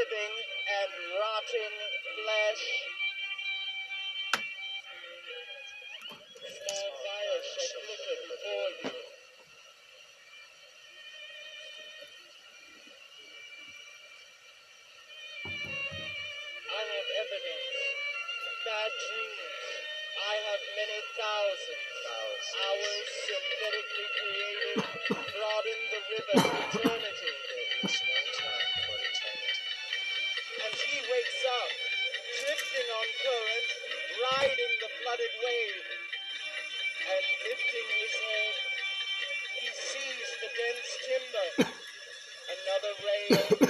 living and rotten flesh. I have evidence, bad dreams. I have many thousands. thousands. Hours synthetically created, brought the river of eternity. Another rail.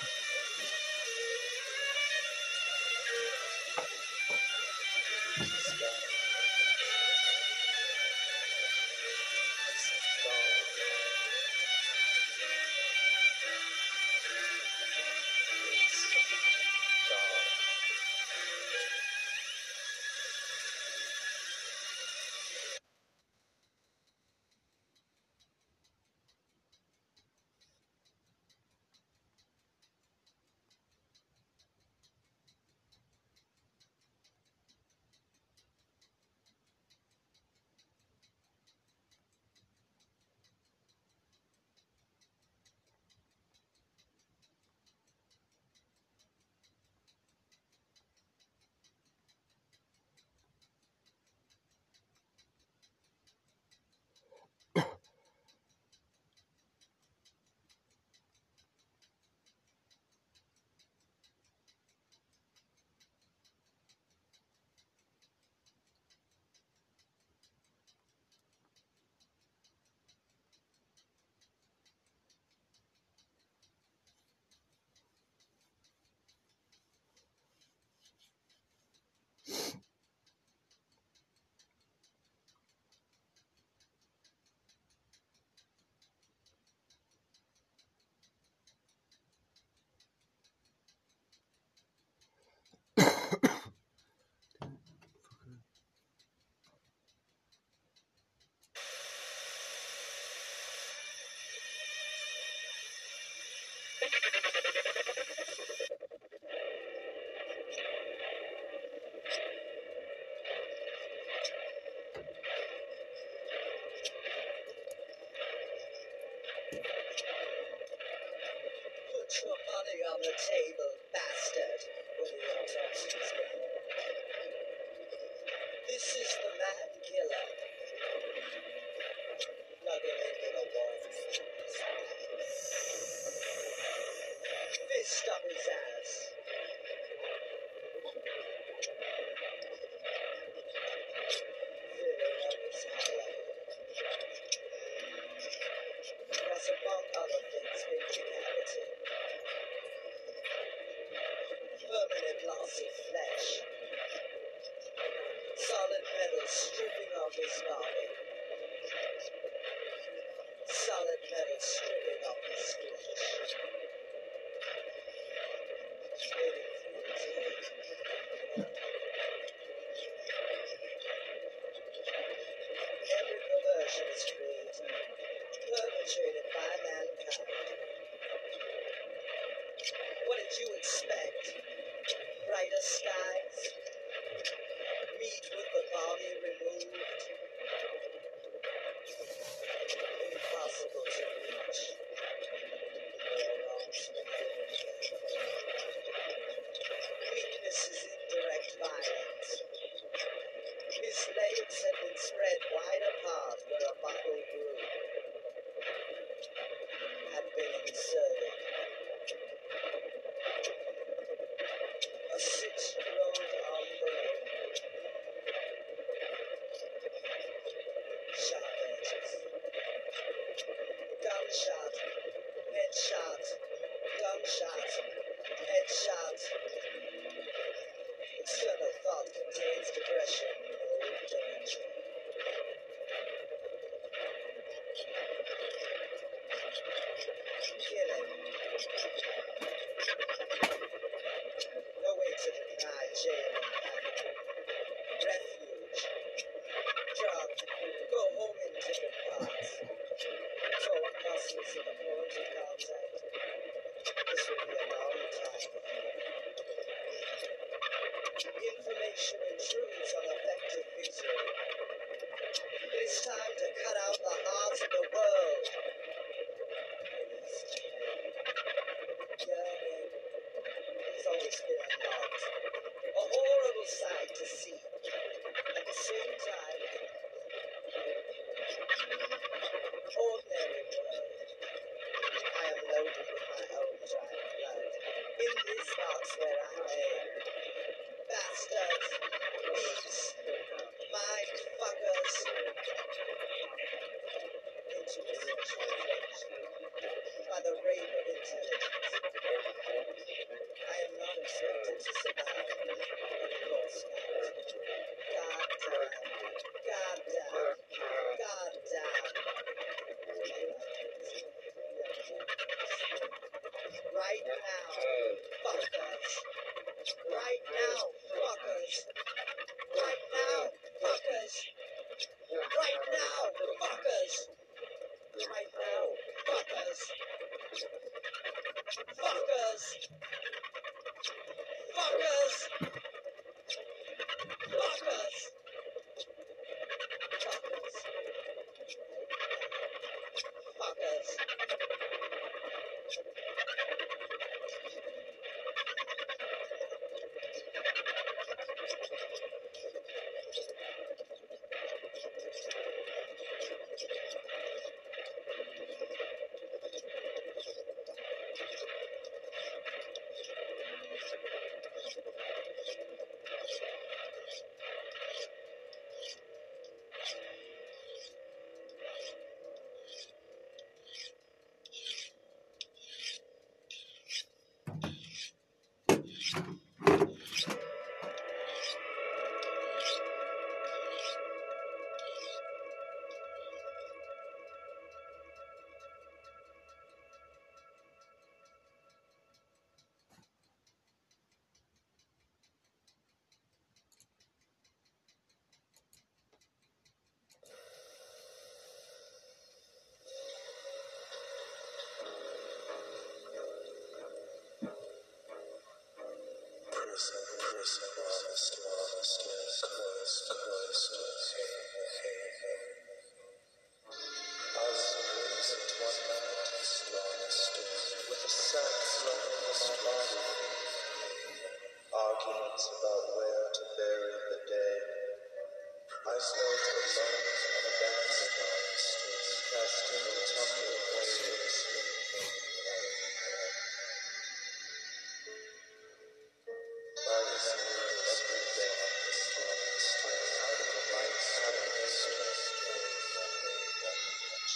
On the table,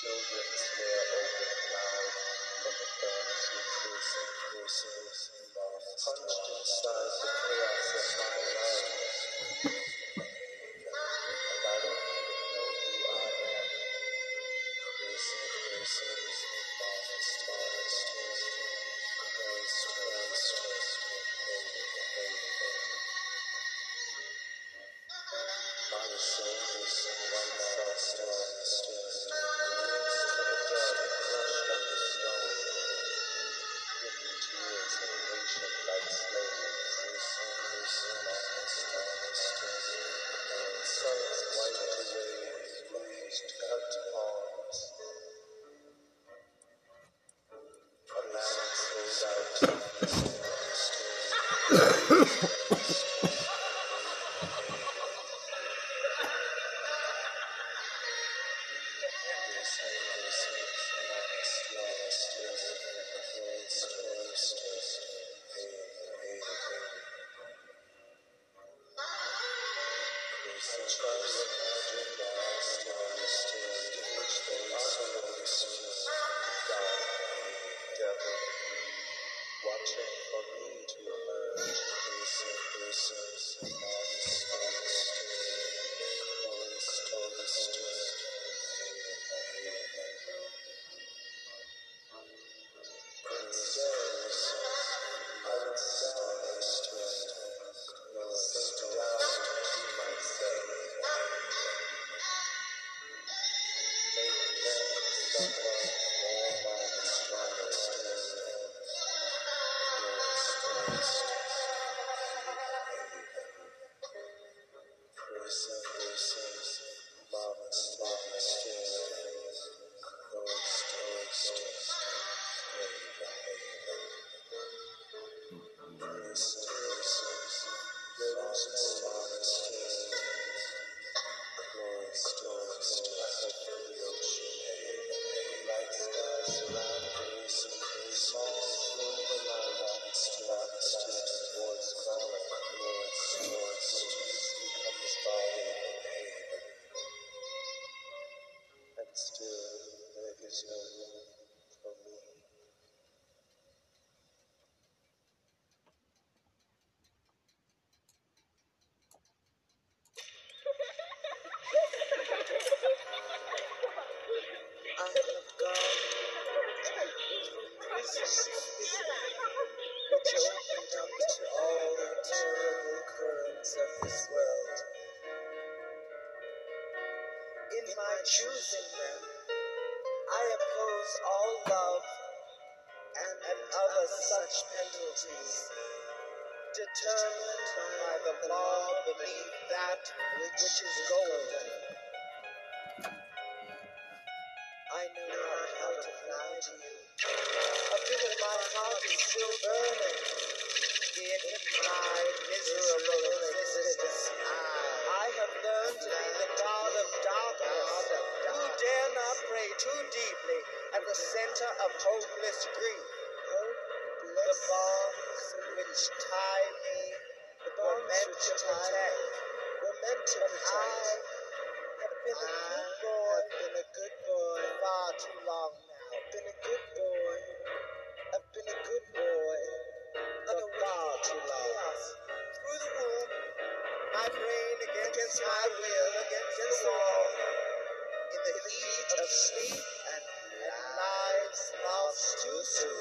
children's hair over cloud from the furnace with piercing voices, punched inside the choosing them. I oppose all love and, and other such penalties, determined by the law beneath that which is golden. too long now. I've been a good boy. I've been a good boy. Far too long. Through the womb, I've against, against my will, against the wall. In the heat of sleep and lives lost too soon.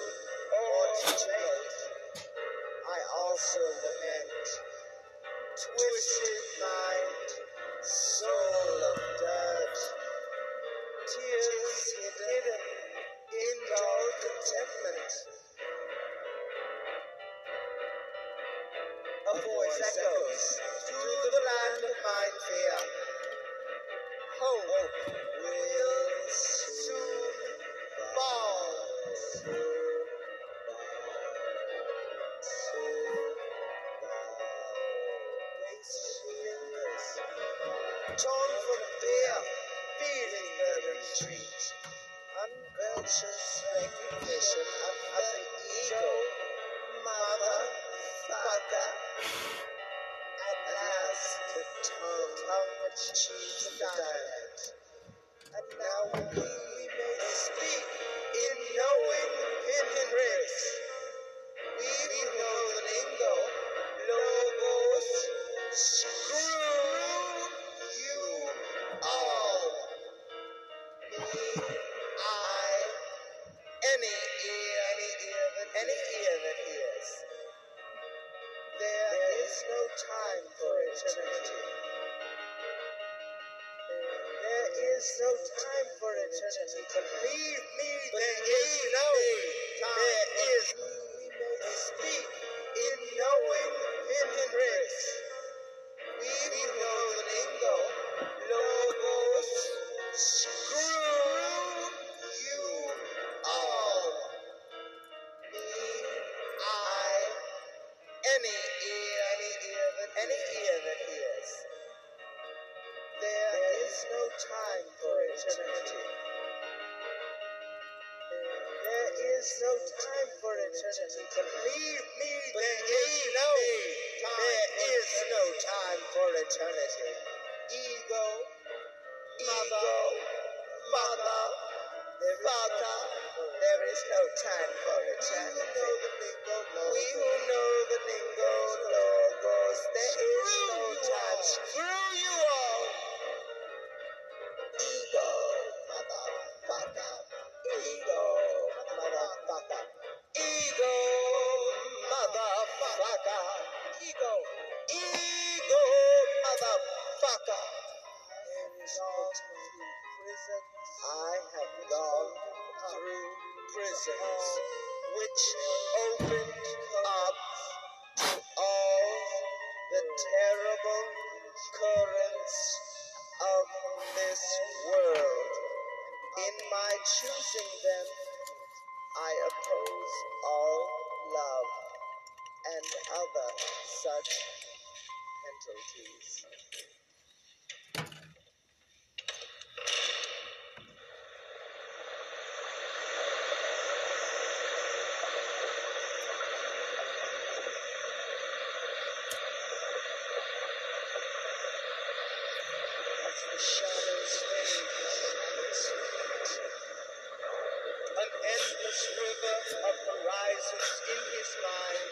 arises in his mind,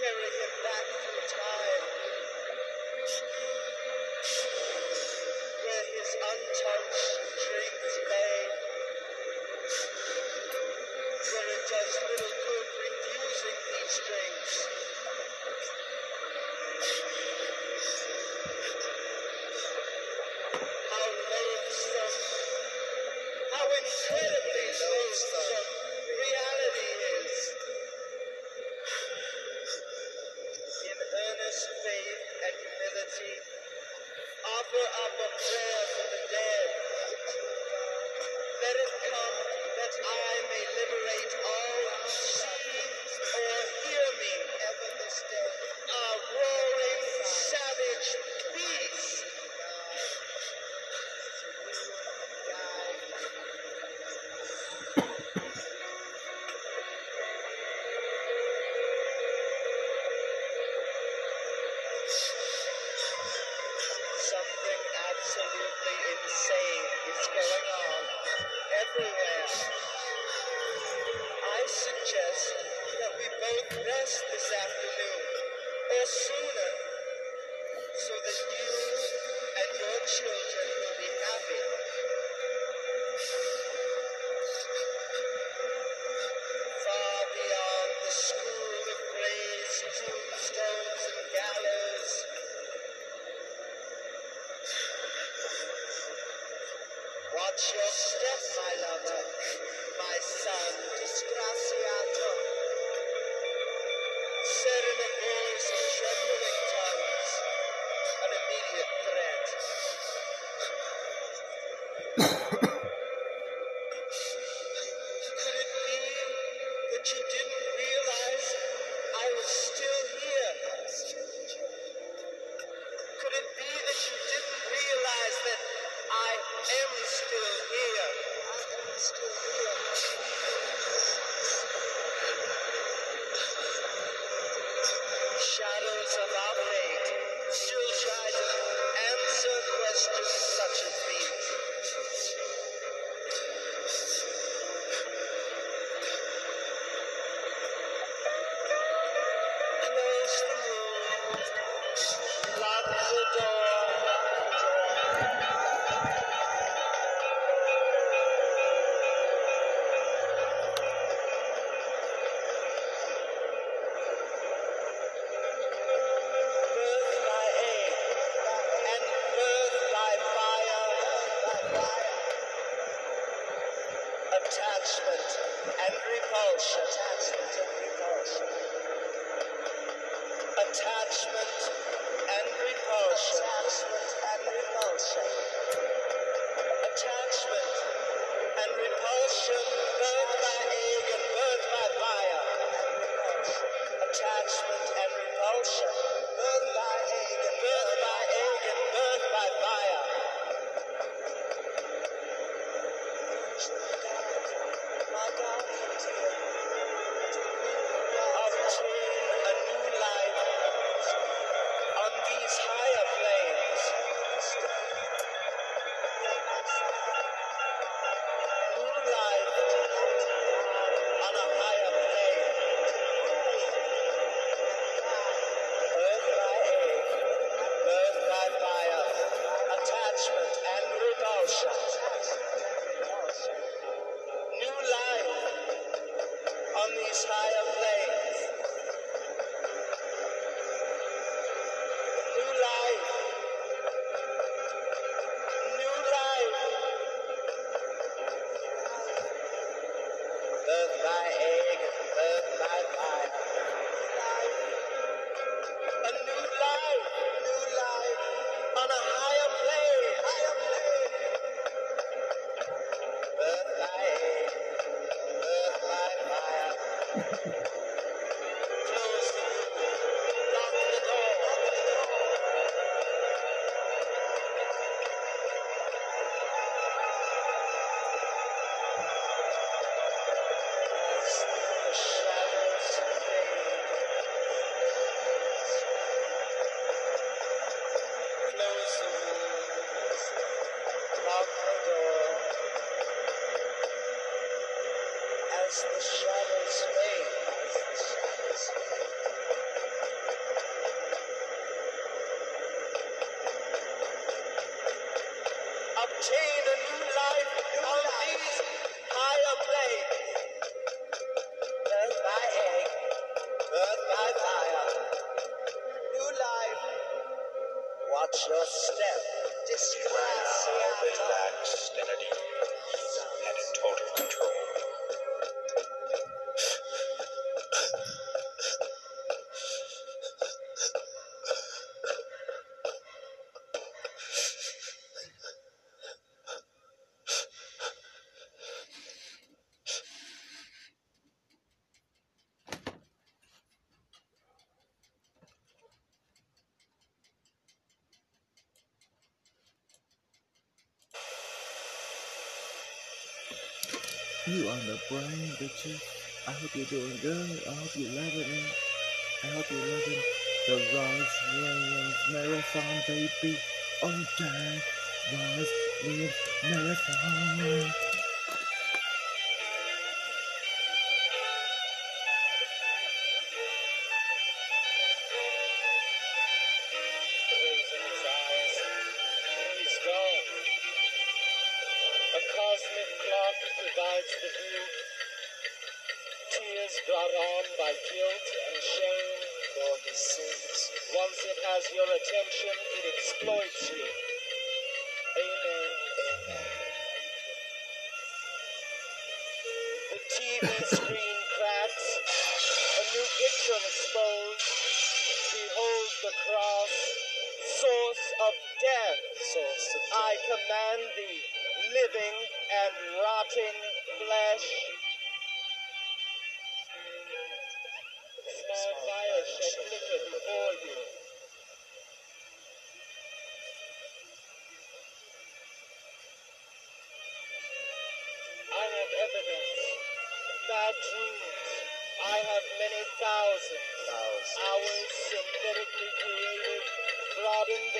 carry him back through time, where his untouched you on the brain, bitches. I hope you're doing good. I hope you're loving it. I hope you're loving the Rise Williams Marathon, baby. Oh, damn, Rise Williams Marathon.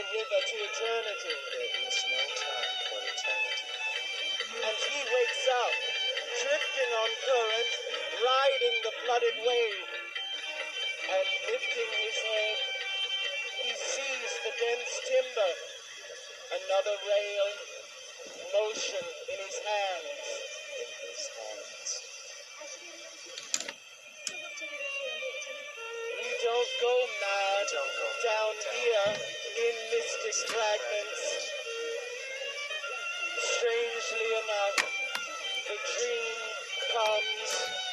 River with eternity. There is no time for eternity. And he wakes up, drifting on current, riding the flooded wave. And lifting his head, he sees the dense timber, another rail, motion in his hands. We don't go mad don't go down, down here realistic fragments. Strangely enough, the dream comes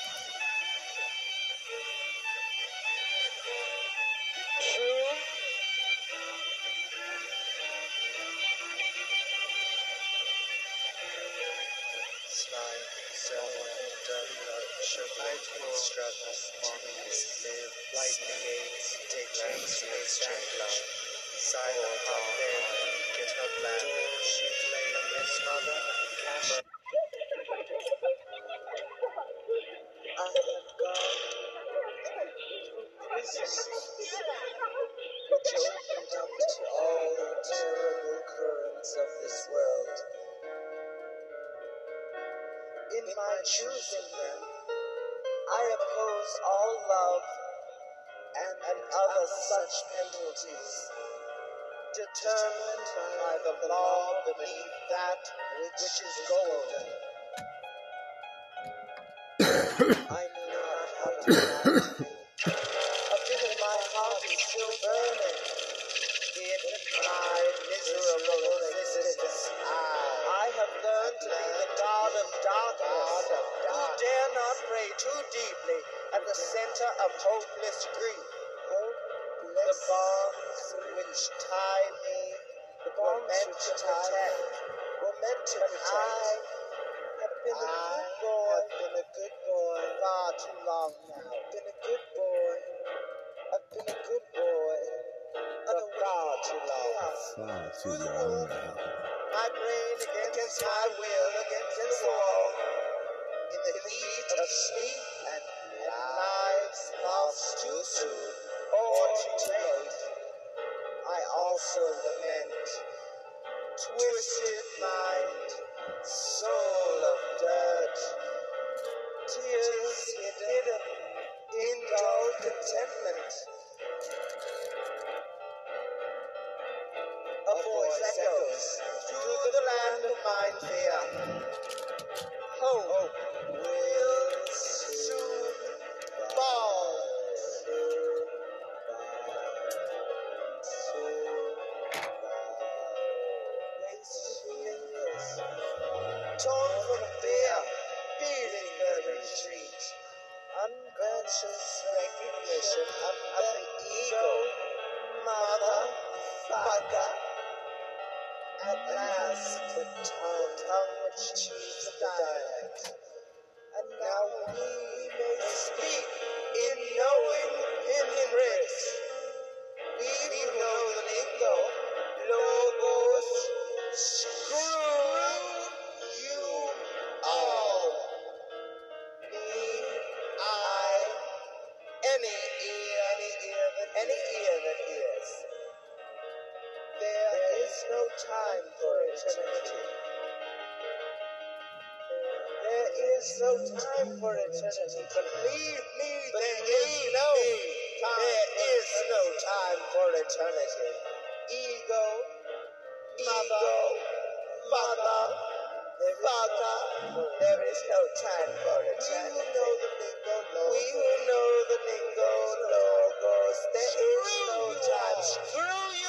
time for eternity. There is no time for eternity. Believe me, there is no time. There is no time for eternity. Ego, mother, father, father. There is no time for eternity. We who know the lingo, we who know the lingo, logos. There is no time. Screw you.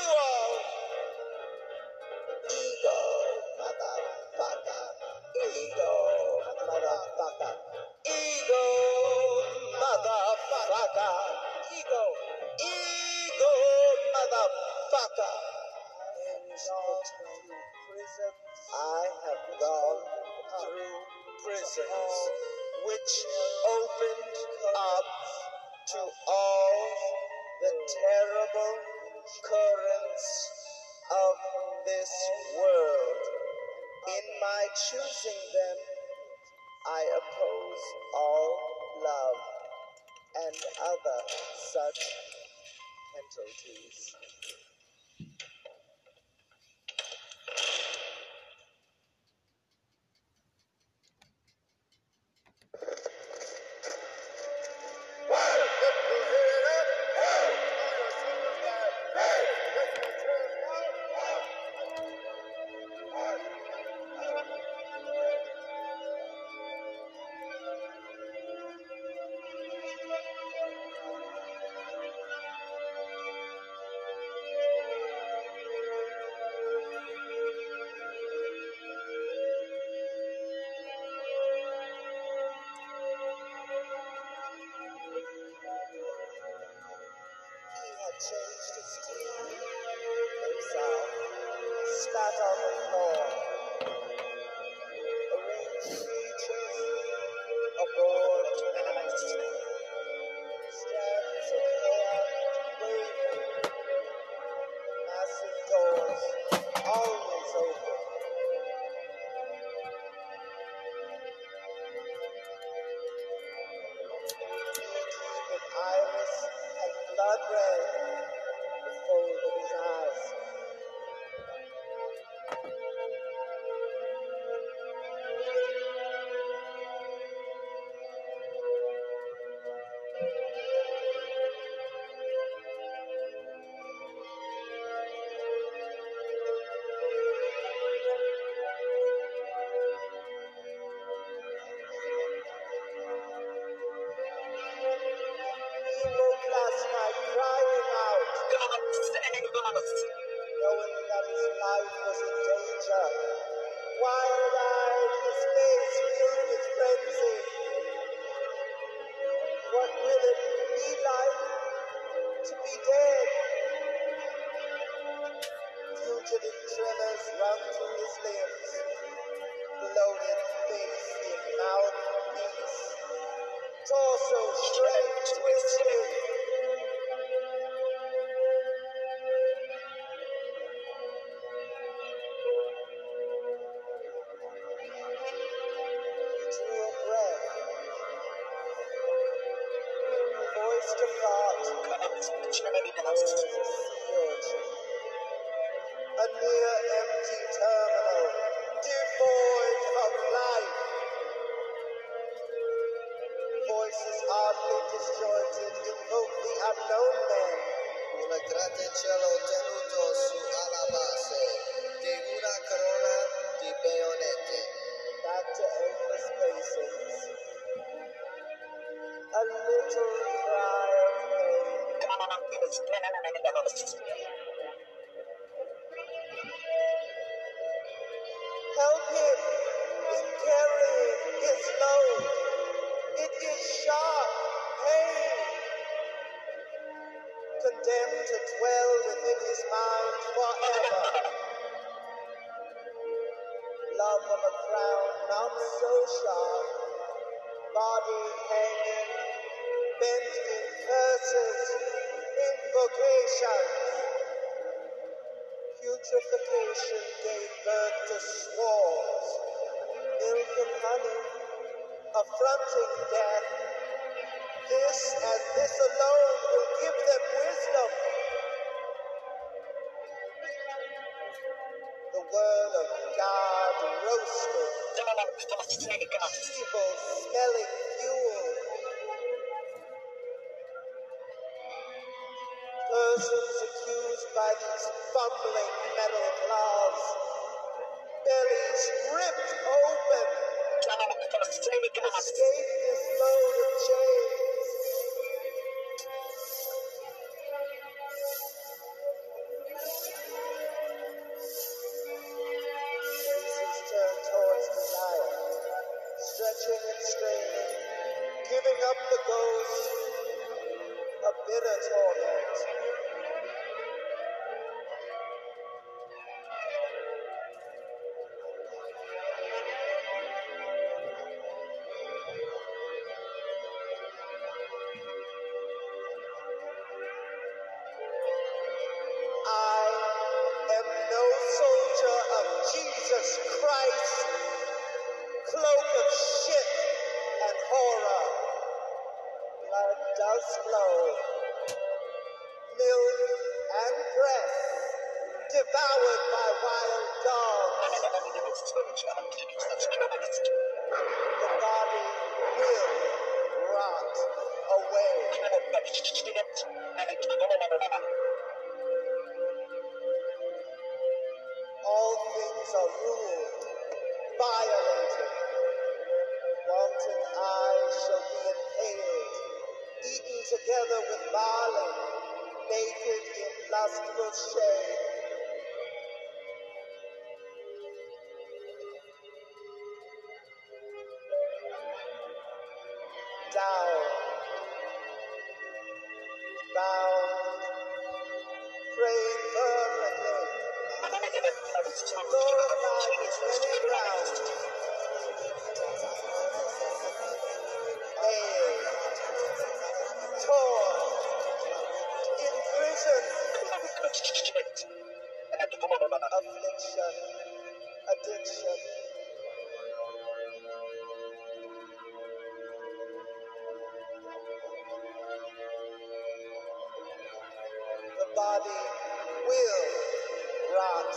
A security. A near empty terminal, devoid of life. Voices oddly disjointed invoke the unknown man. Un grattacielo tenuto su alla base di una corona di baionette. back to endless spaces. A little cry Help him in carrying his load. It is sharp pain. Condemned to dwell within his mind forever. Love of a crown not so sharp. Body hanging, bent in curses, invocations. Putrefaction gave birth to swarms, milk and honey, affronting death. This and this alone will give them wisdom. The word of God roasted, evil smelling Persons accused by these fumbling metal claws, bellies ripped open, escape this load of chains. Body will rot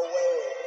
away.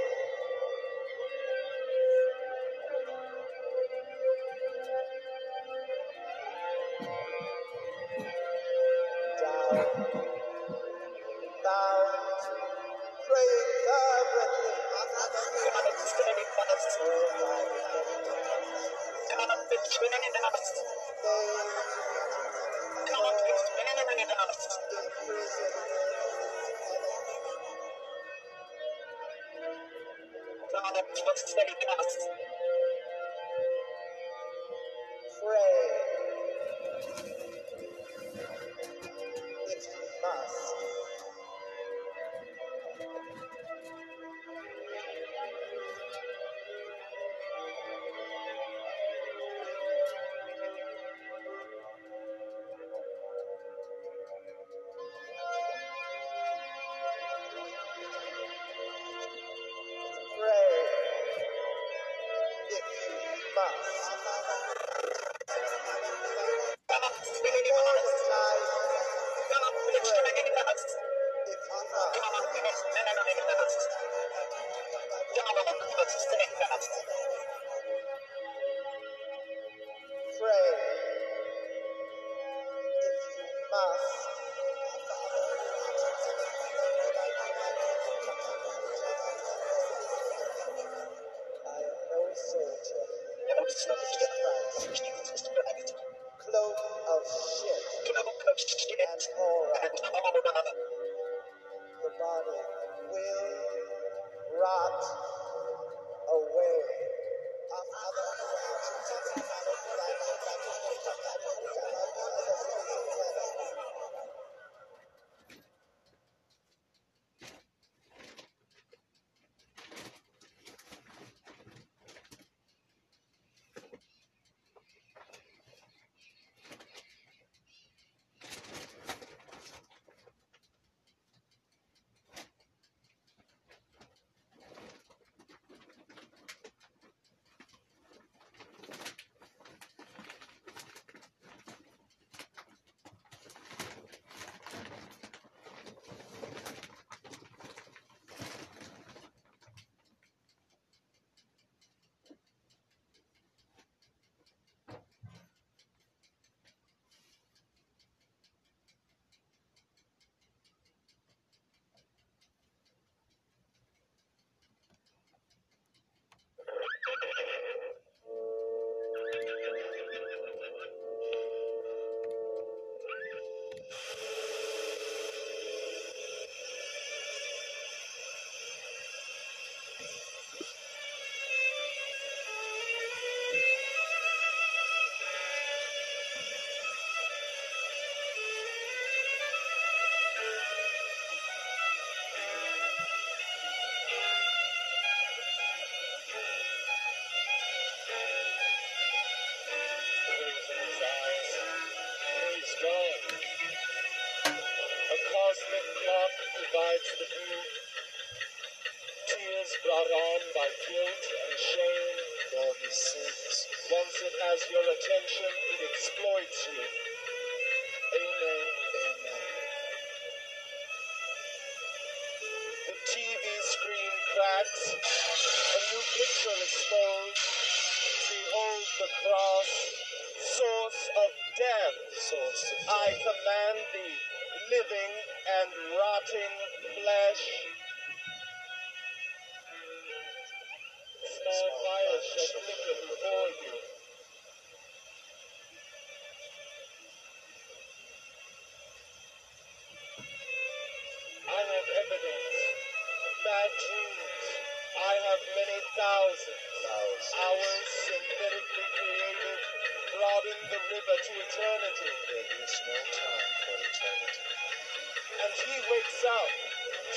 Has your attention, it exploits you. Amen. amen. The TV screen cracks. A new picture exposed. Behold the cross, source of death. Source of I command thee, living and rotting flesh. Small fires shall flicker before you.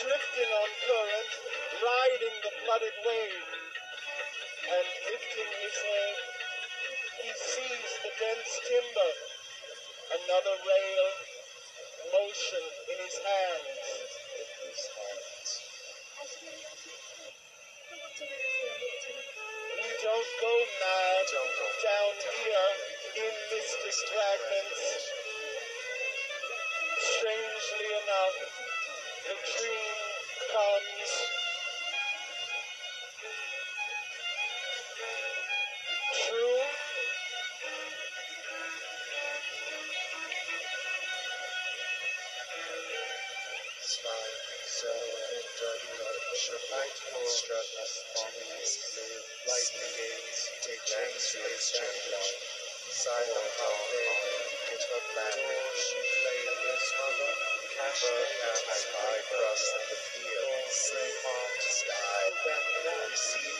Drifting on current, riding the flooded wave. And lifting his head, he sees the dense timber, another rail, motion in his hands. In his hands. We don't go mad Don't go down here in mystic fragments. Strangely enough, the dream comes. True. Smile, silhouette, dirty lunch, light constructs, trees, live, lightning gates, take chains to love. Silent hallway, get her black, she flameless mother, cash fly across the on sky, receive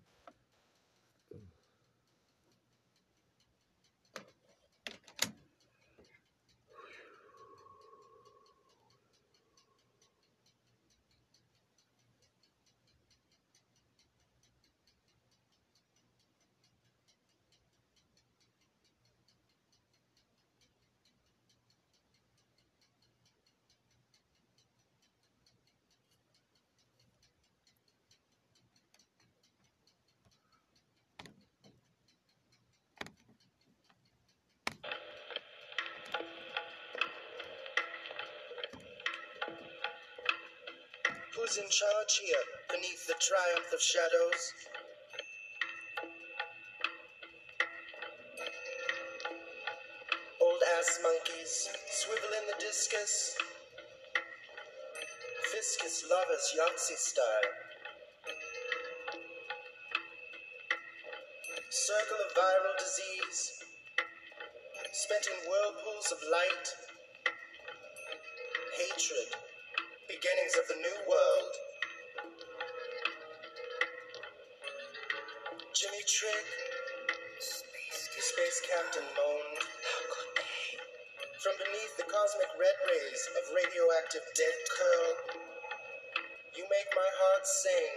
Who's in charge here, beneath the triumph of shadows? Old ass monkeys, swivel in the discus. Fiscus lovers Yahtzee style. Circle of viral disease, spent in whirlpools of light. Hatred, beginnings of the new world. Jimmy Trick, the space captain moaned. From beneath the cosmic red rays of radioactive dead curl, you make my heart sing.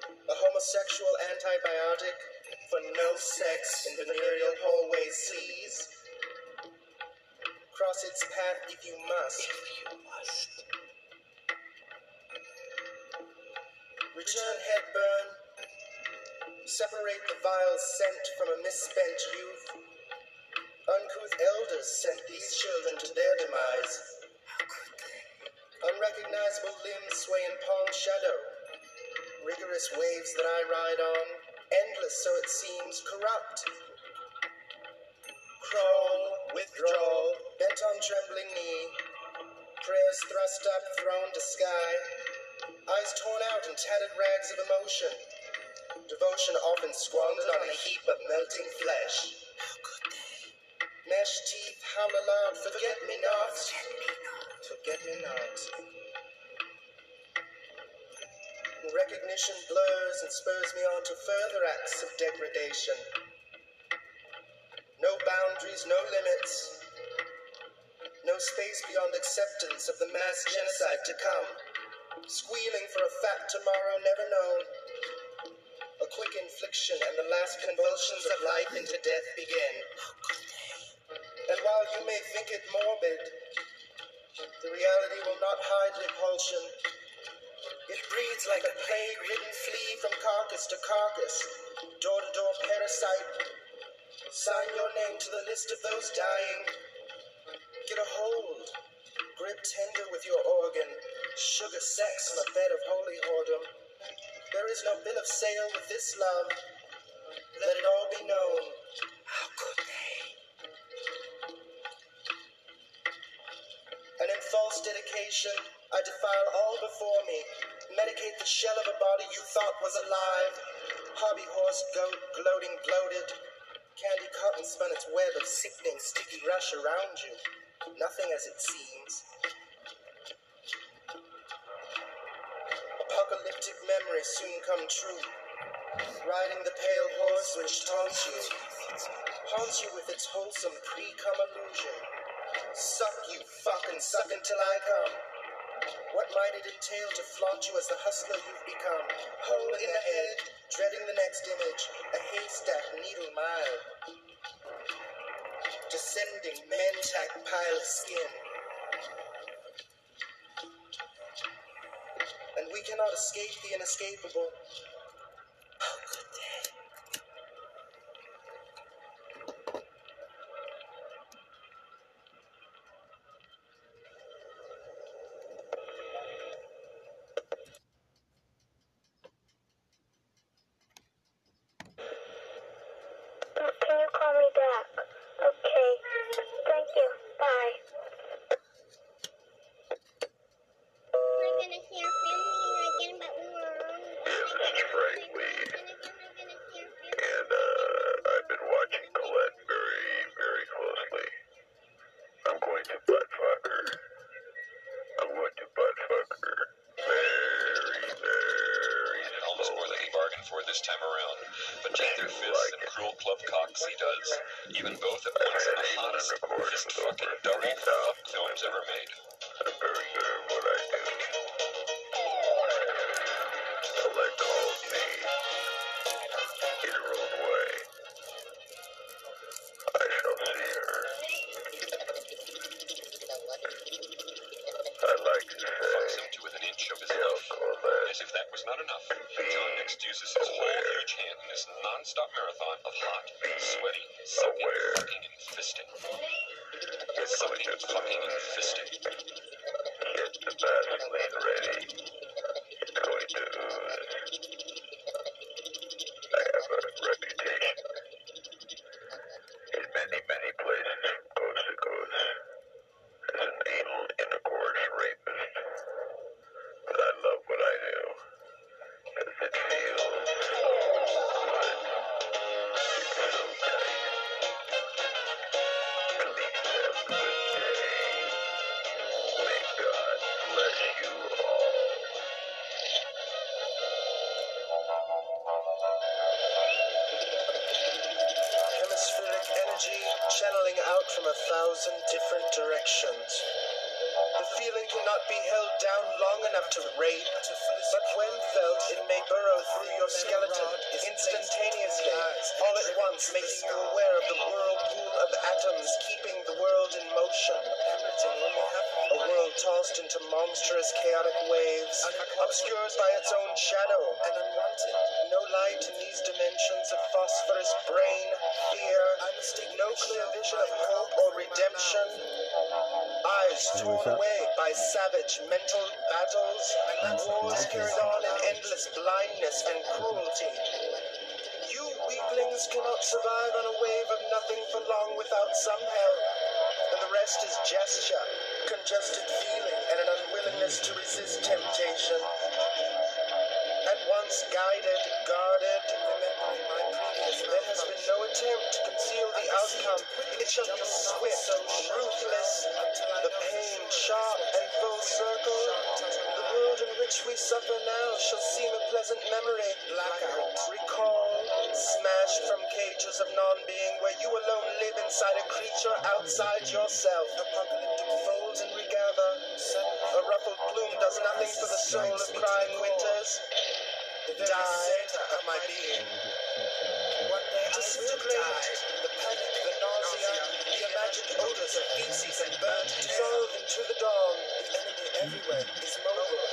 A homosexual antibiotic for no sex in the venereal hallway seas. Cross its path if you must. If you must. Return headburn. Separate the vile scent from a misspent youth. Uncouth elders sent these children to their demise. How could they? Unrecognizable limbs sway in palm shadow. Rigorous waves that I ride on, endless so it seems, corrupt. Crawl, withdrawal, bent on trembling knee. Prayers thrust up, thrown to sky. Eyes torn out in tattered rags of emotion. Devotion often squandered on a heap of melting flesh. How could they? Mesh teeth howl aloud, forget me not. Forget me not. Recognition blurs and spurs me on to further acts of degradation. No boundaries, no limits. No space beyond acceptance of the mass genocide to come. Squealing for a fat tomorrow never known. A quick infliction and the last convulsions of life into death begin. And while you may think it morbid, the reality will not hide repulsion. It breeds like a plague ridden flea from carcass to carcass, door to door parasite. Sign your name to the list of those dying. Get a hold. Grip tender with your organ. Sugar sex on a bed of holy whoredom. There is no bill of sale with this love. Let it all be known. How could they? And in false dedication, I defile all before me. Medicate the shell of a body you thought was alive. Hobby horse goat gloating bloated. Candy cotton spun its web of sickening sticky rush around you. Nothing as it seems. Apocalyptic memories soon come true. Riding the pale horse which taunts you. Haunts you with its wholesome pre-cum illusion. Suck, you fuck, and suck until I come. What might it entail to flaunt you as the hustler you've become? Hole in the head, dreading the next image, a haystack needle mile. Descending man-tack pile of skin. And we cannot escape the inescapable. Savage mental battles, and wars carried on in endless blindness and cruelty. You weaklings cannot survive on a wave of nothing for long without some help, and the rest is gesture, congested feeling, and an unwillingness to resist temptation. And once guided, guarded. Remembering my previous There has been no attempt to conceal the outcome. It shall be swift, ruthless. The pain sharp and full circle. The world in which we suffer now shall seem a pleasant memory. Blackout. Recall, smashed from cages of non-being where you alone live inside a creature outside yourself. Apocalyptic folds and regather. A ruffled plume does nothing for the soul of crying winters. Die of my being. One day disintegrate. The panic, the the odors of feces and burnt dissolve into the dawn. The enemy everywhere is mobile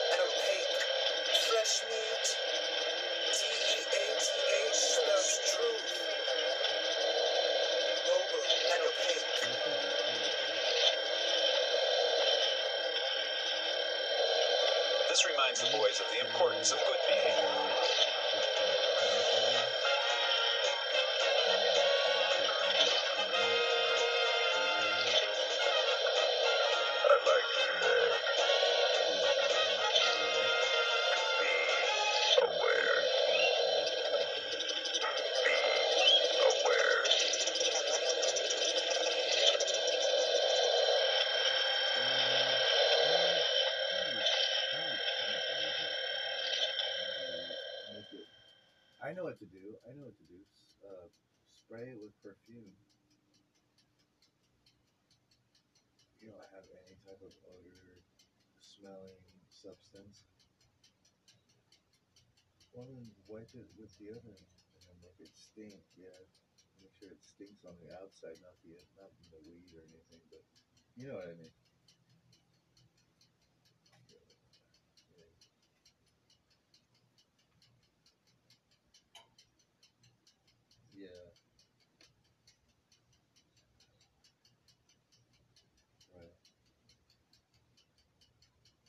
know what to do. Uh, spray it with perfume. You don't have any type of odor, smelling substance. Well, then wipe it with deodorant and then make it stink. Yeah, make sure it stinks on the outside, not the not the weed or anything. But you know what I mean. Yeah. Right.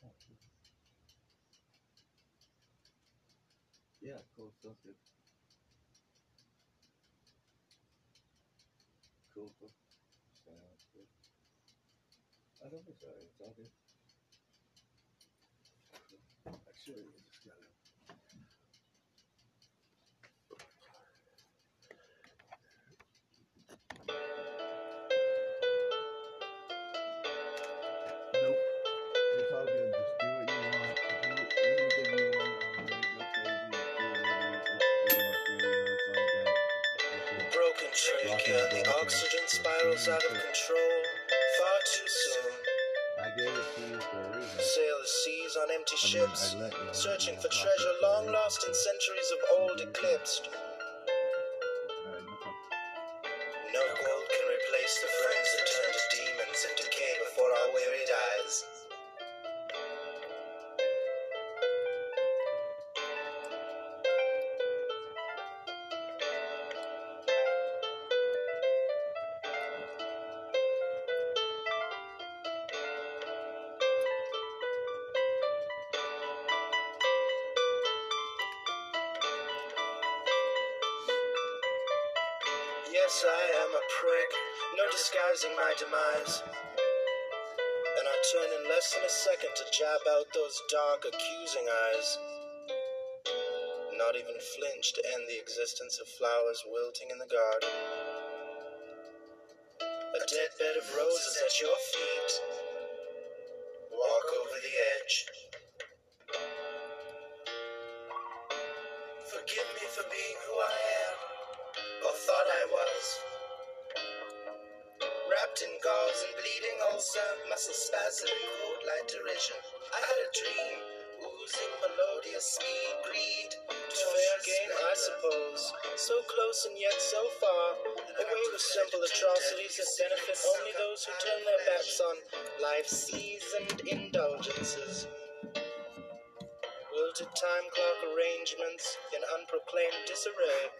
Oh, cool. Yeah, cool. Sounds good. I don't think so. It's. Actually. Out of control. Far too soon. I gave it to you for a reason. Sail the seas on empty ships, I let you searching for treasure long lost in centuries of old eclipsed. Second to jab out those dark, accusing eyes. Not even flinch to end the existence of flowers wilting in the garden. A dead bed of roses at your feet. Walk over the edge. Forgive me for being who I am or thought I was. Wrapped in gauze and bleeding ulcer, muscle spasm, derision. I had a dream, oozing melodious speed, greed. To fair game, I suppose. So close and yet so far. Away with simple atrocities that benefit only those who turn their backs on life's seasoned indulgences. Wilted time clock arrangements in unproclaimed disarray.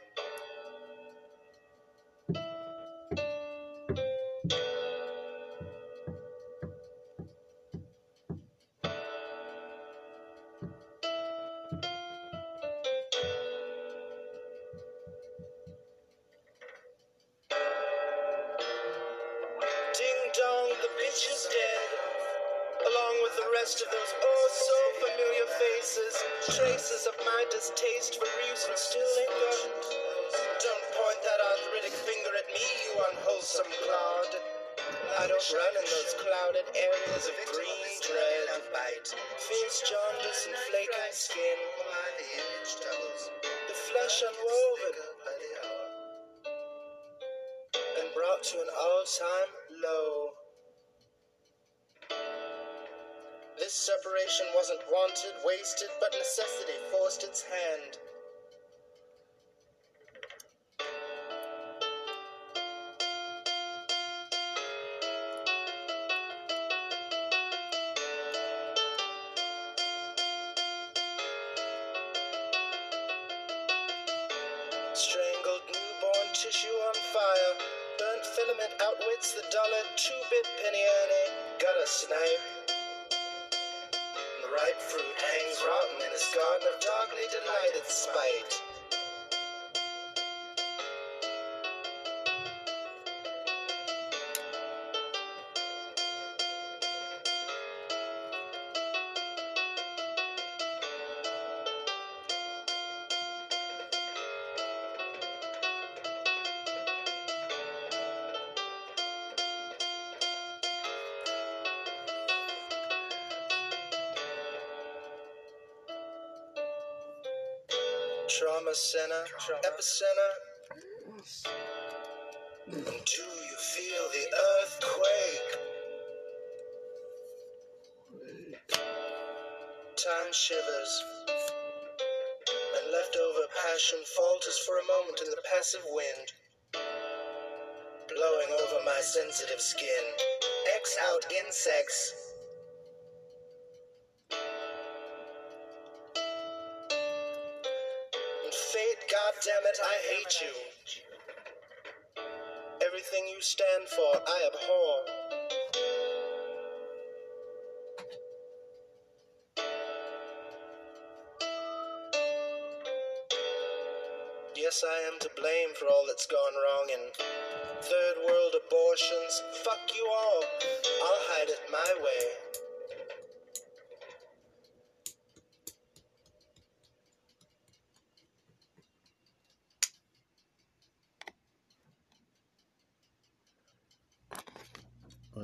Epicenter. Do you feel the earthquake? Time shivers. And leftover passion falters for a moment in the passive wind, blowing over my sensitive skin. X out insects. Yes, I am to blame for all that's gone wrong in third world abortions. Fuck you all. I'll hide it my way.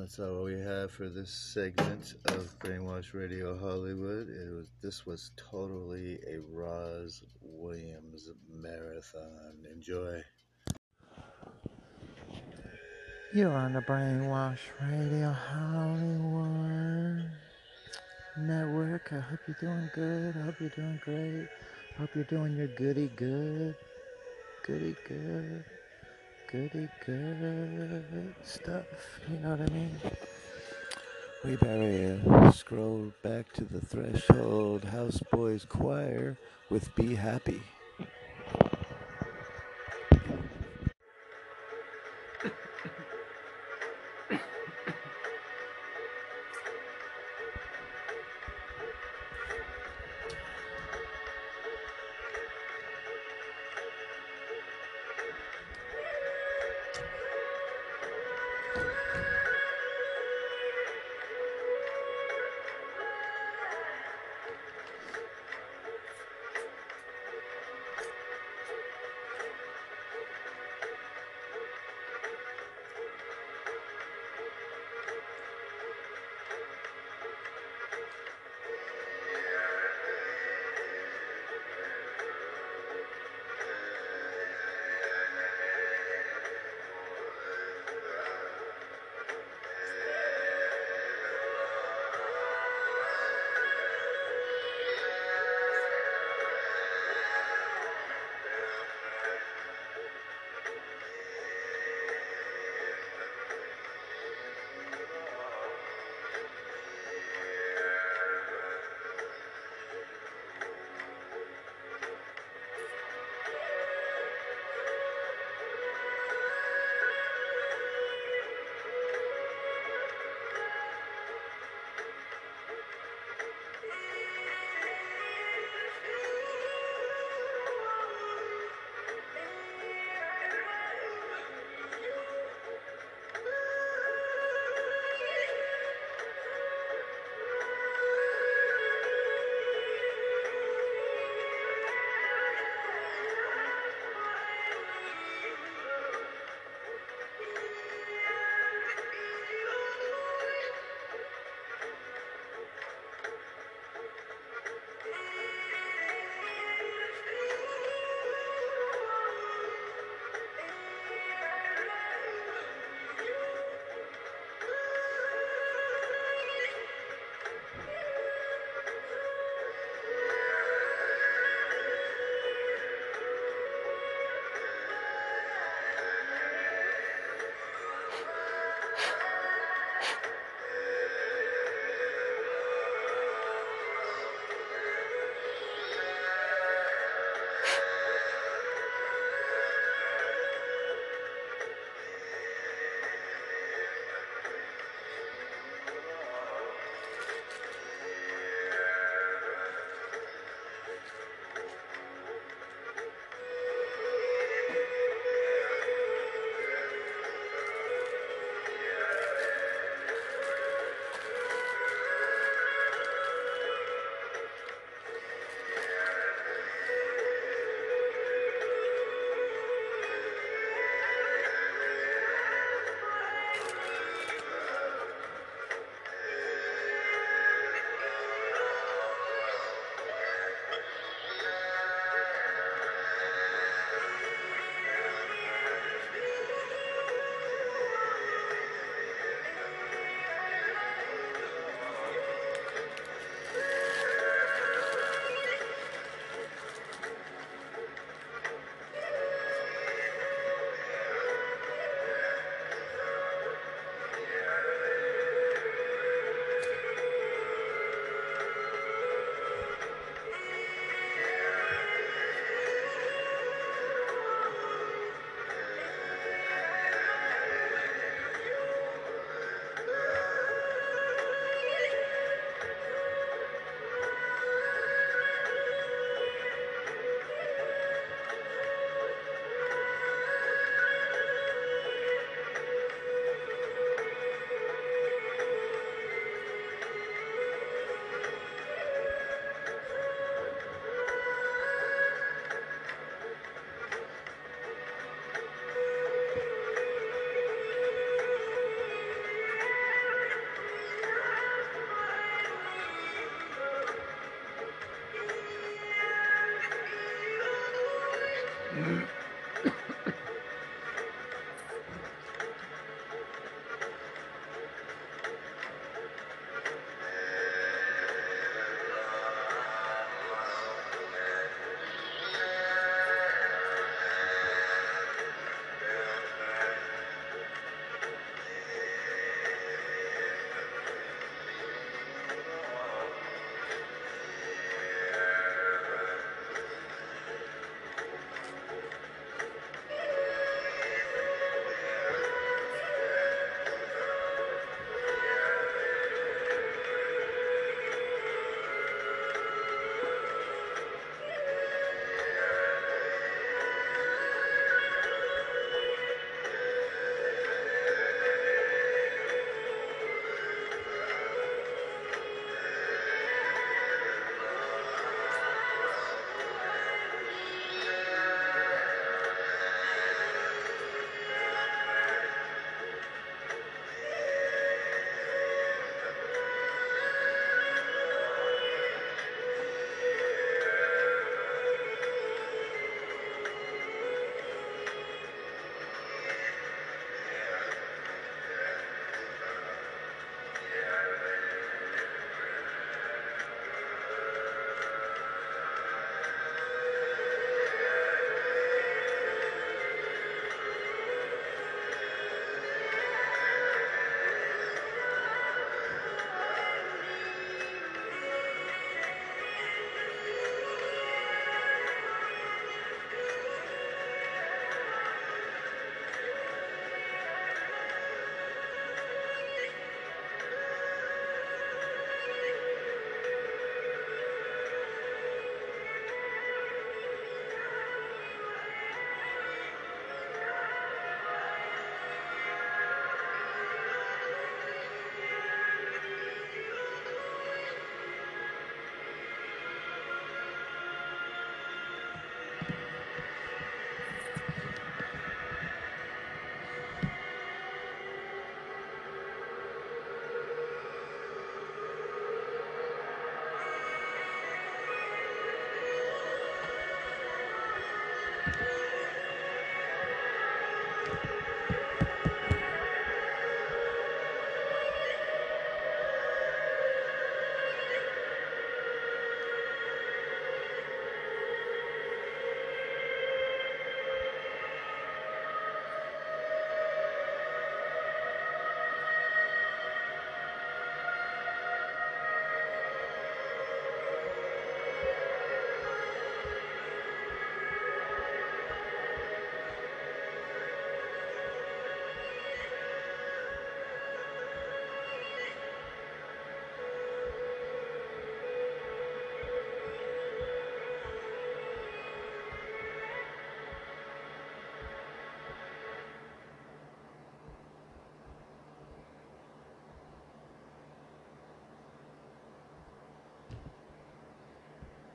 That's all we have for this segment of Brainwash Radio Hollywood. It was this was totally a Rozz Williams marathon. Enjoy. You're on the Brainwash Radio Hollywood Network. I hope you're doing good. I hope you're doing great. I hope you're doing your goody good. Goody good goody good stuff. You know what I mean? We better scroll back to the threshold Houseboys Choir with Be Happy.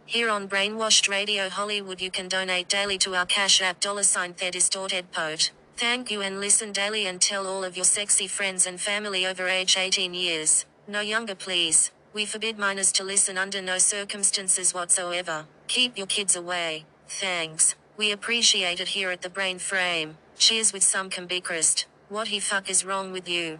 Here on Brainwashed Radio Hollywood you can donate daily to our cash app dollar sign Pote. Thank you and listen daily and tell all of your sexy friends and family over age 18 years. No younger please. We forbid minors to listen under no circumstances whatsoever. Keep your kids away. Thanks. We appreciate it here at the Brain Frame. Cheers with some Combichrist. What he fuck is wrong with you?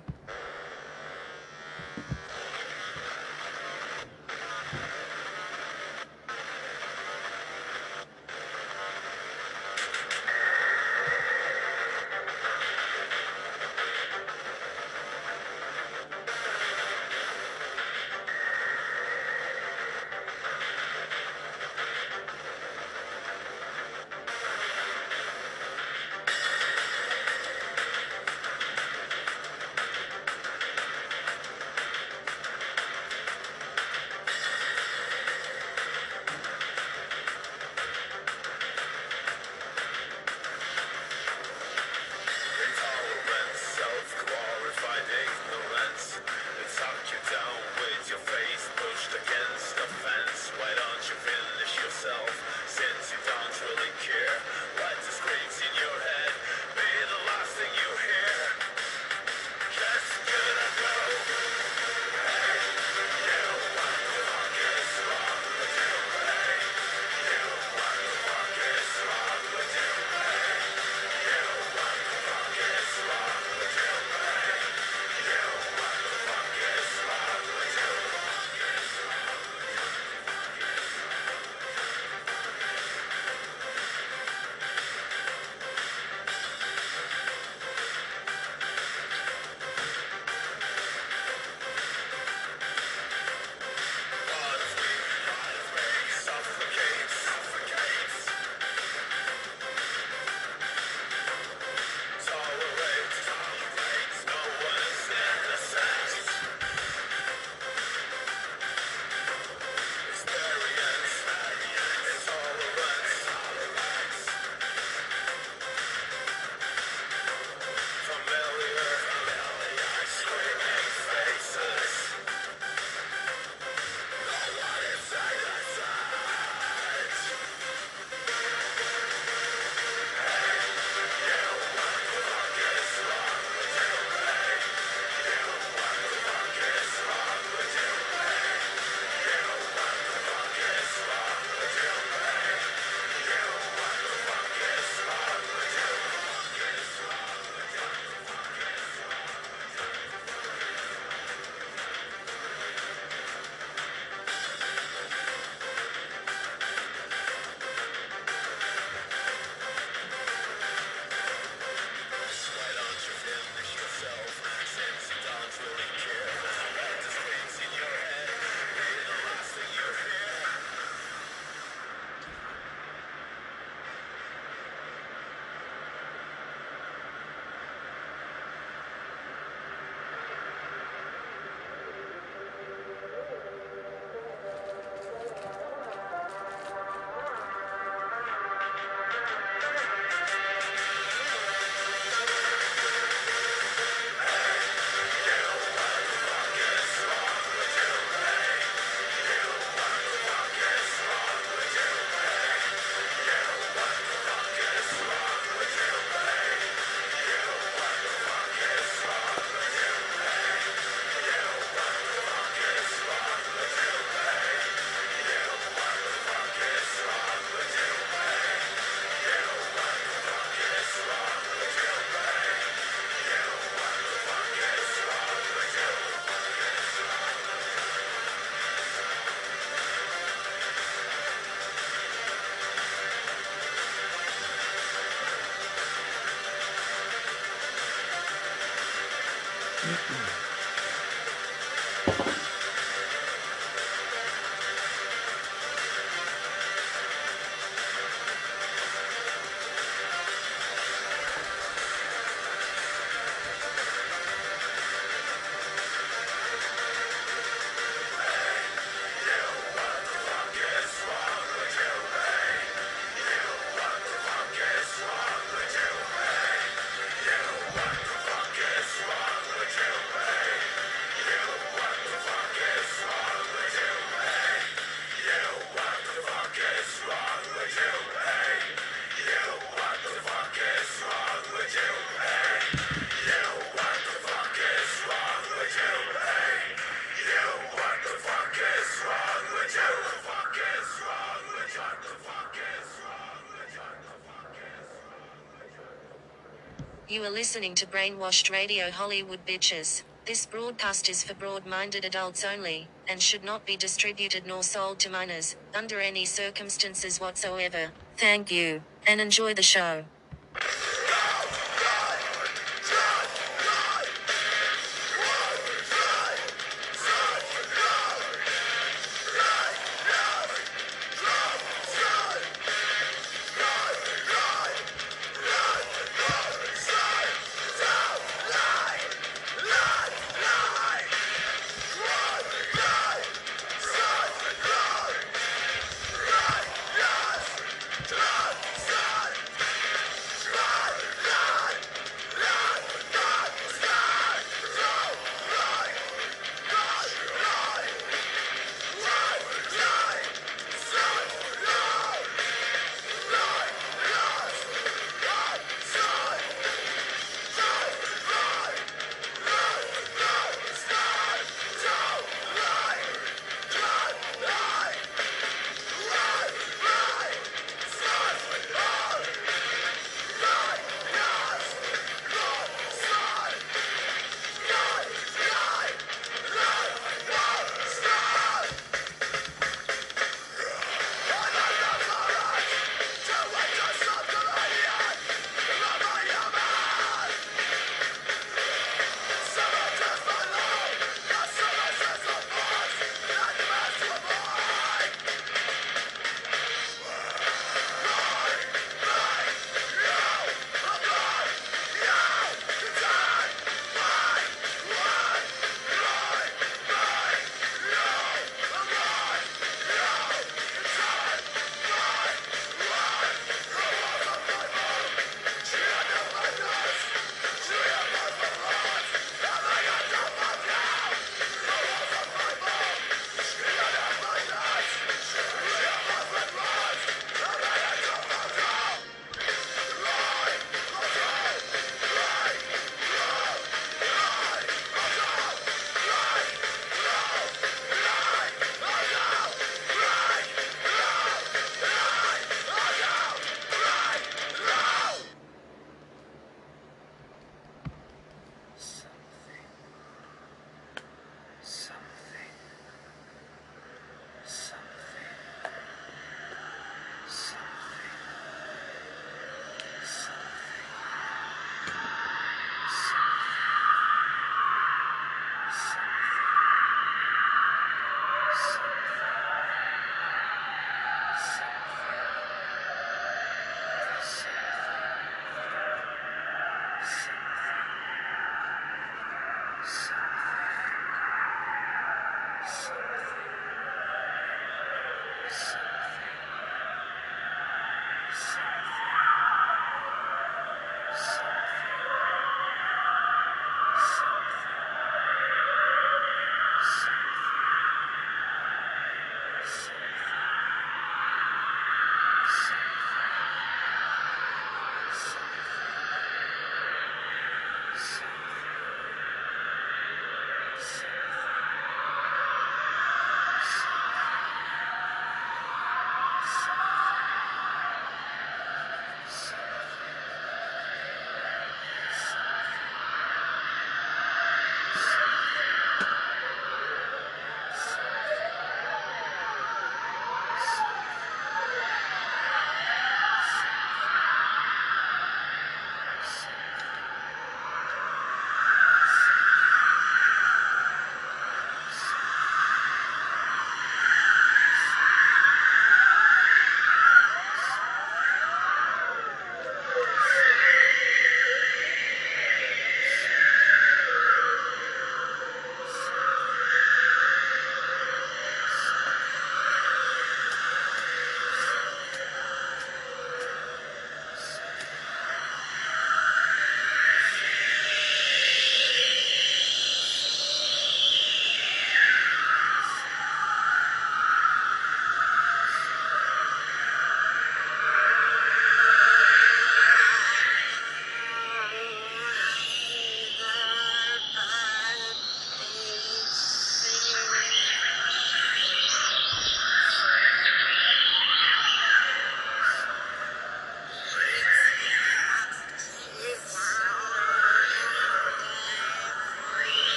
Are listening to Brainwashed Radio Hollywood Bitches. This broadcast is for broad minded adults only, and should not be distributed nor sold to minors, under any circumstances whatsoever. Thank you, and enjoy the show.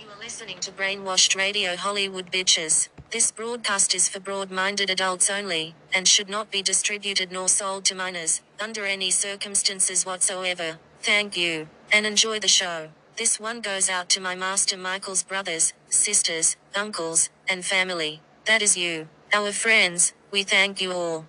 You are listening to Brainwashed Radio Hollywood Bitches. This broadcast is for broad minded adults only, and should not be distributed nor sold to minors, under any circumstances whatsoever. Thank you, and enjoy the show. This one goes out to my master Michael's brothers, sisters, uncles, and family. That is you, our friends, we thank you all.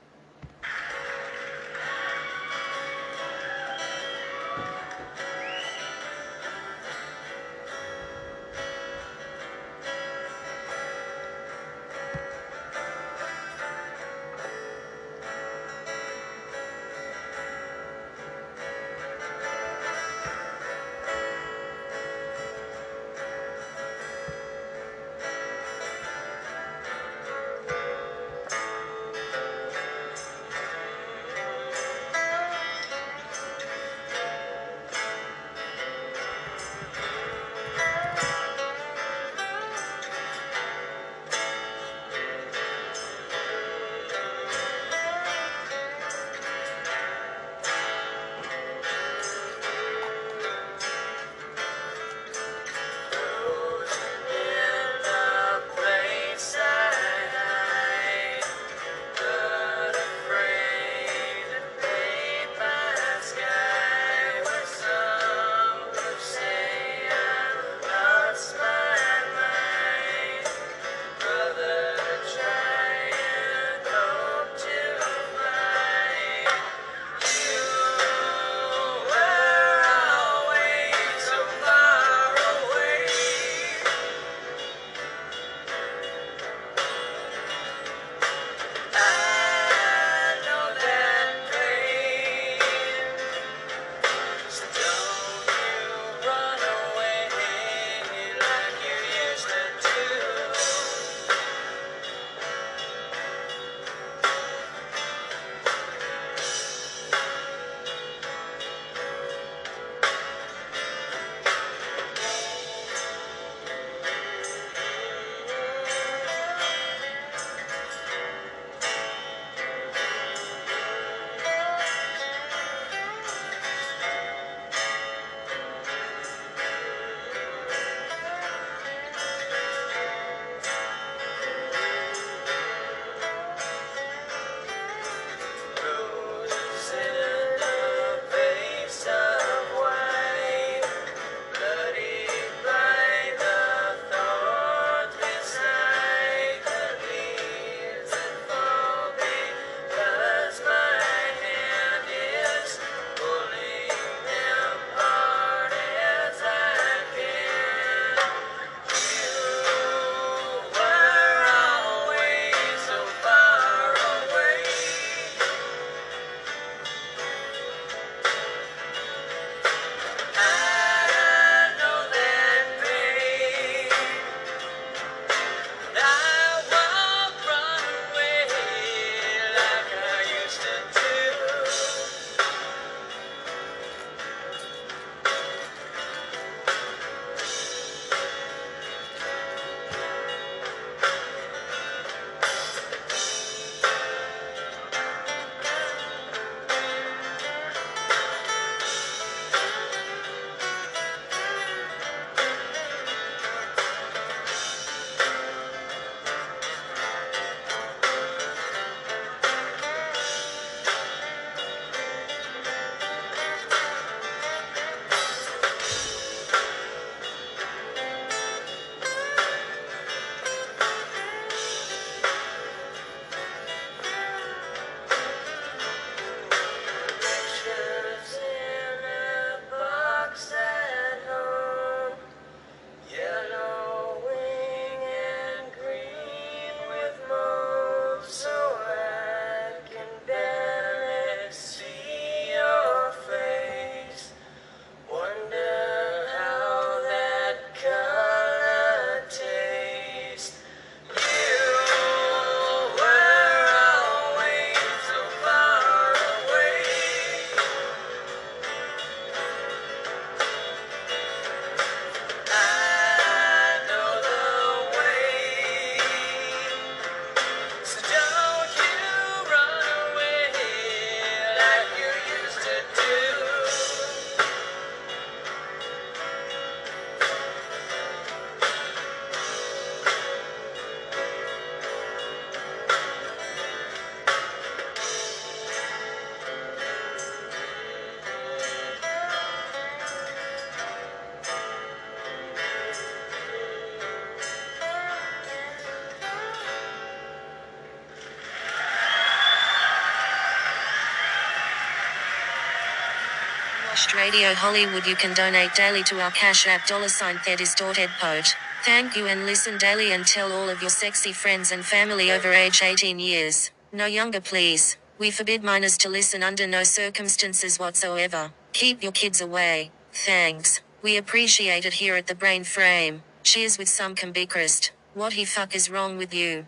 Podcast Radio Hollywood. You can donate daily to our Cash App dollar sign Pod. Thank you and listen daily and tell all of your sexy friends and family over age 18 years. No younger, please. We forbid minors to listen under no circumstances whatsoever. Keep your kids away. Thanks. We appreciate it here at the Brain Frame. Cheers with some can be. What he fuck is wrong with you?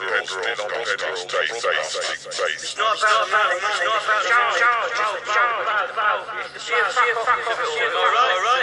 All. Am I right?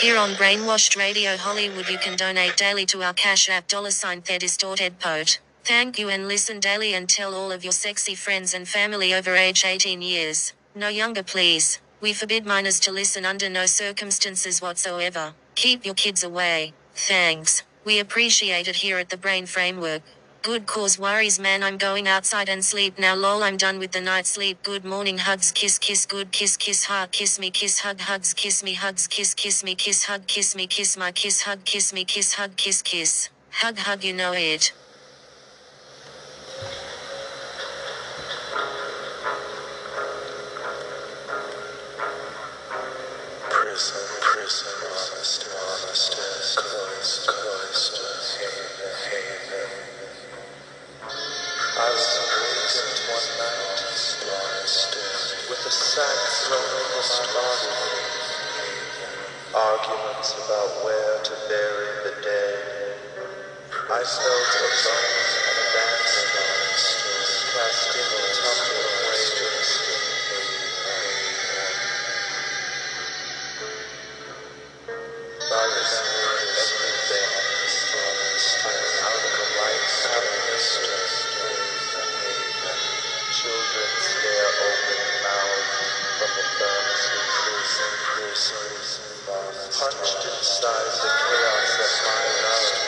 Here on Brainwashed Radio Hollywood, you can donate daily to our Cash App dollar sign that distorted poet. Thank you and listen daily and tell all of your sexy friends and family over age 18 years. No younger, please. We forbid minors to listen under no circumstances whatsoever. Keep your kids away. Thanks. We appreciate it here at the Brain Framework. Good cause worries man. I'm going outside and sleep now. Lol I'm done with the night sleep. Good morning hugs kiss kiss. Good kiss kiss heart kiss me kiss hug hugs kiss me hugs kiss kiss me kiss hug kiss me kiss my kiss hug kiss me kiss hug kiss kiss. Hug hug you know it over. Arguments about where to bury the dead. I felt alone and abandoned, cast in the tumbling waves. I remember everything out of the light happiness. Children stare open mouthed from the furnace punched inside the chaos of my love.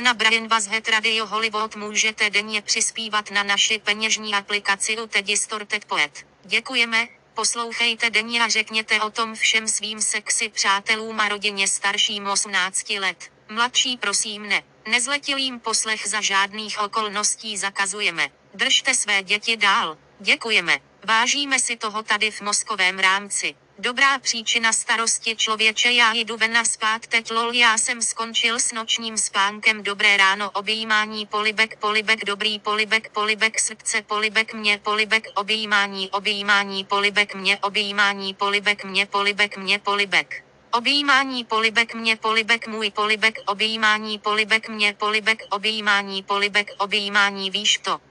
Zde na Brian Vazhet Radio Hollywood můžete denně přispívat na naši peněžní aplikaci UT Distorted Poet. Děkujeme, poslouchejte denně a řekněte o tom všem svým sexy přátelům a rodině starším 18 let. Mladší prosím ne. Nezletilým poslech za žádných okolností zakazujeme. Držte své děti dál. Děkujeme. Vážíme si toho tady v mozkovém rámci. Dobrá příčina starosti člověče já jdu ven na spát teď lol já jsem skončil s nočním spánkem dobré ráno objímání polibek polibek dobrý polibek polibek srdce polibek mě polibek objímání objímání polibek mě objímání polibek mě polibek mě polibek. Objímání polibek mě polibek můj polibek objímání polibek mě polibek objímání polibek objímání víš to.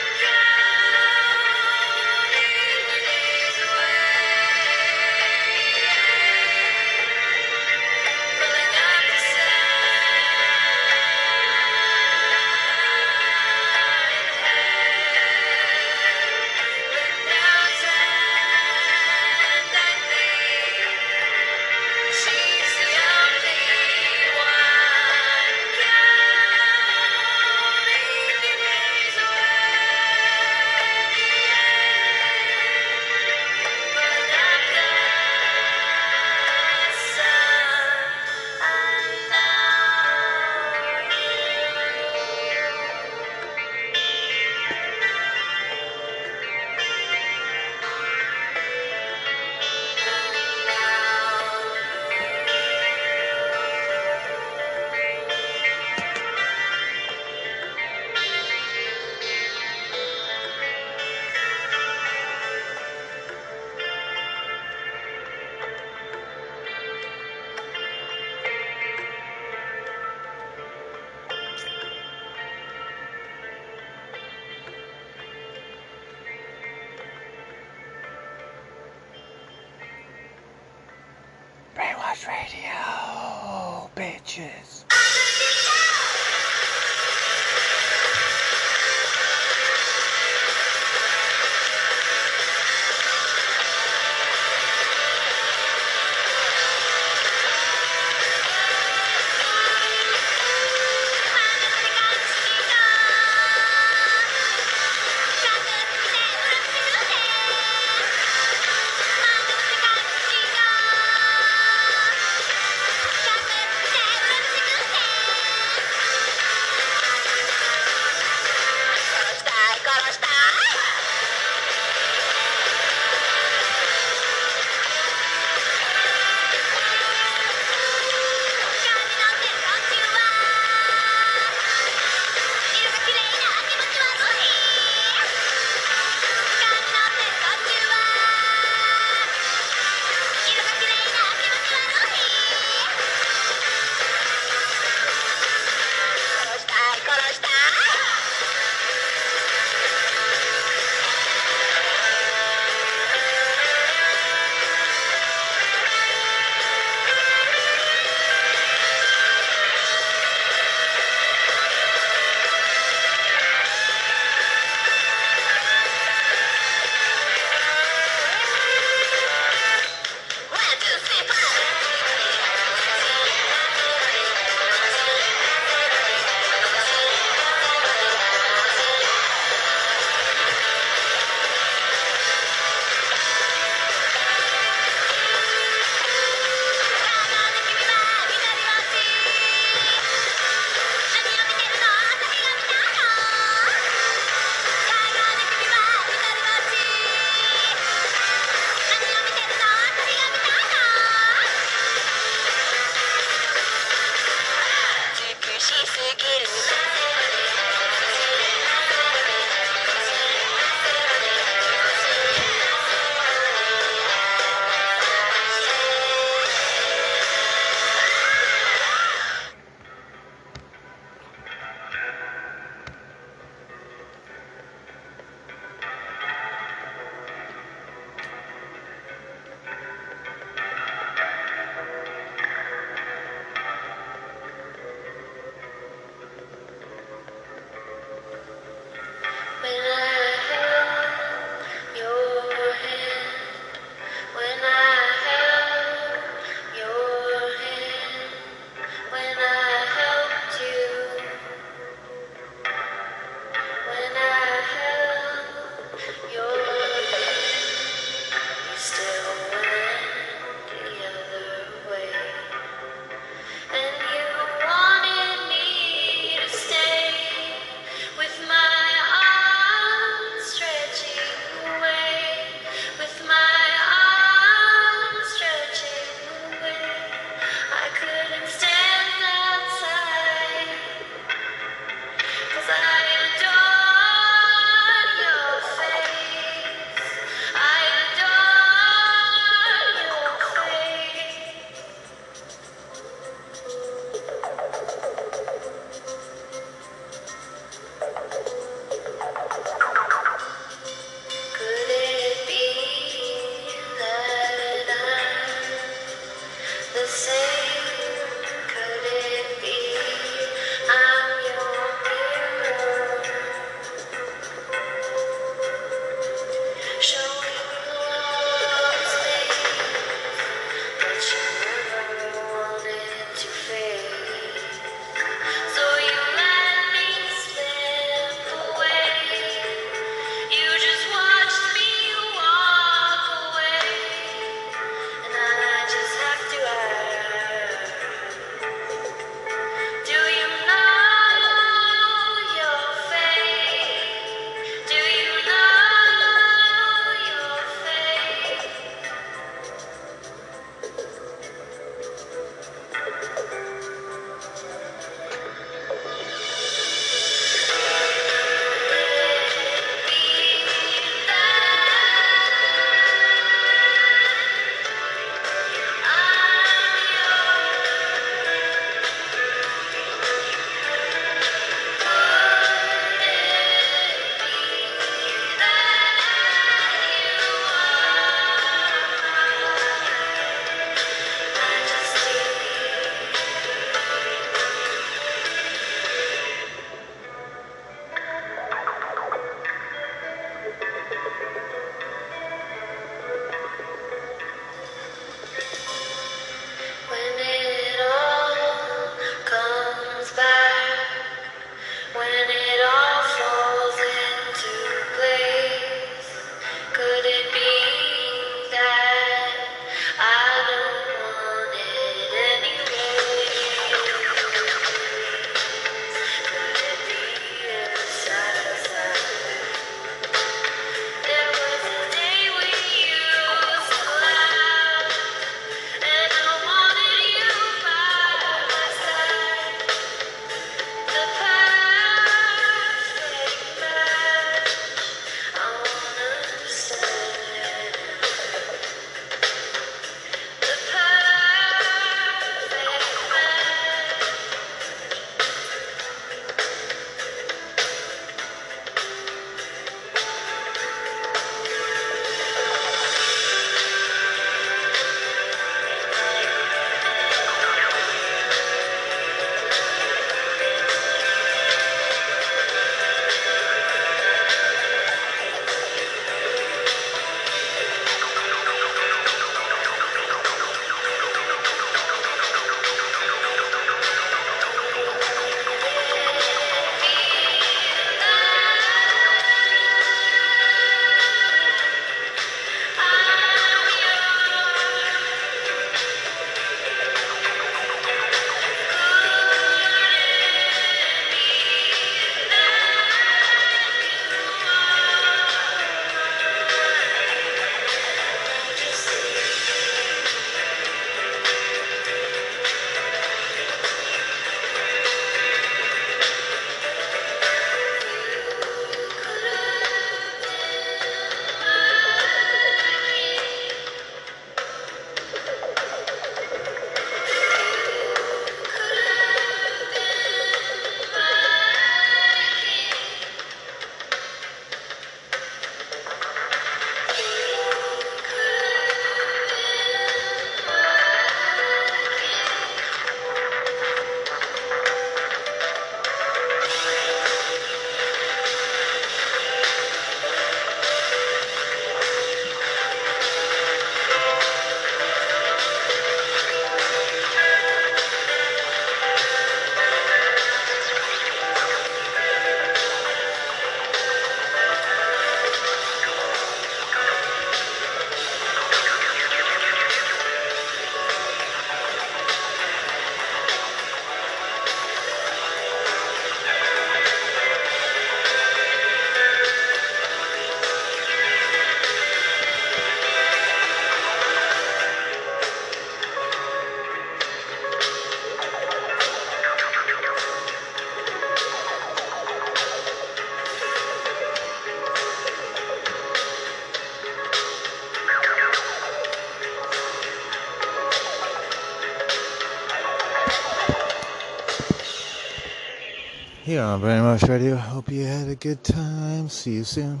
On Brainwash Radio. Hope you had a good time. See you soon.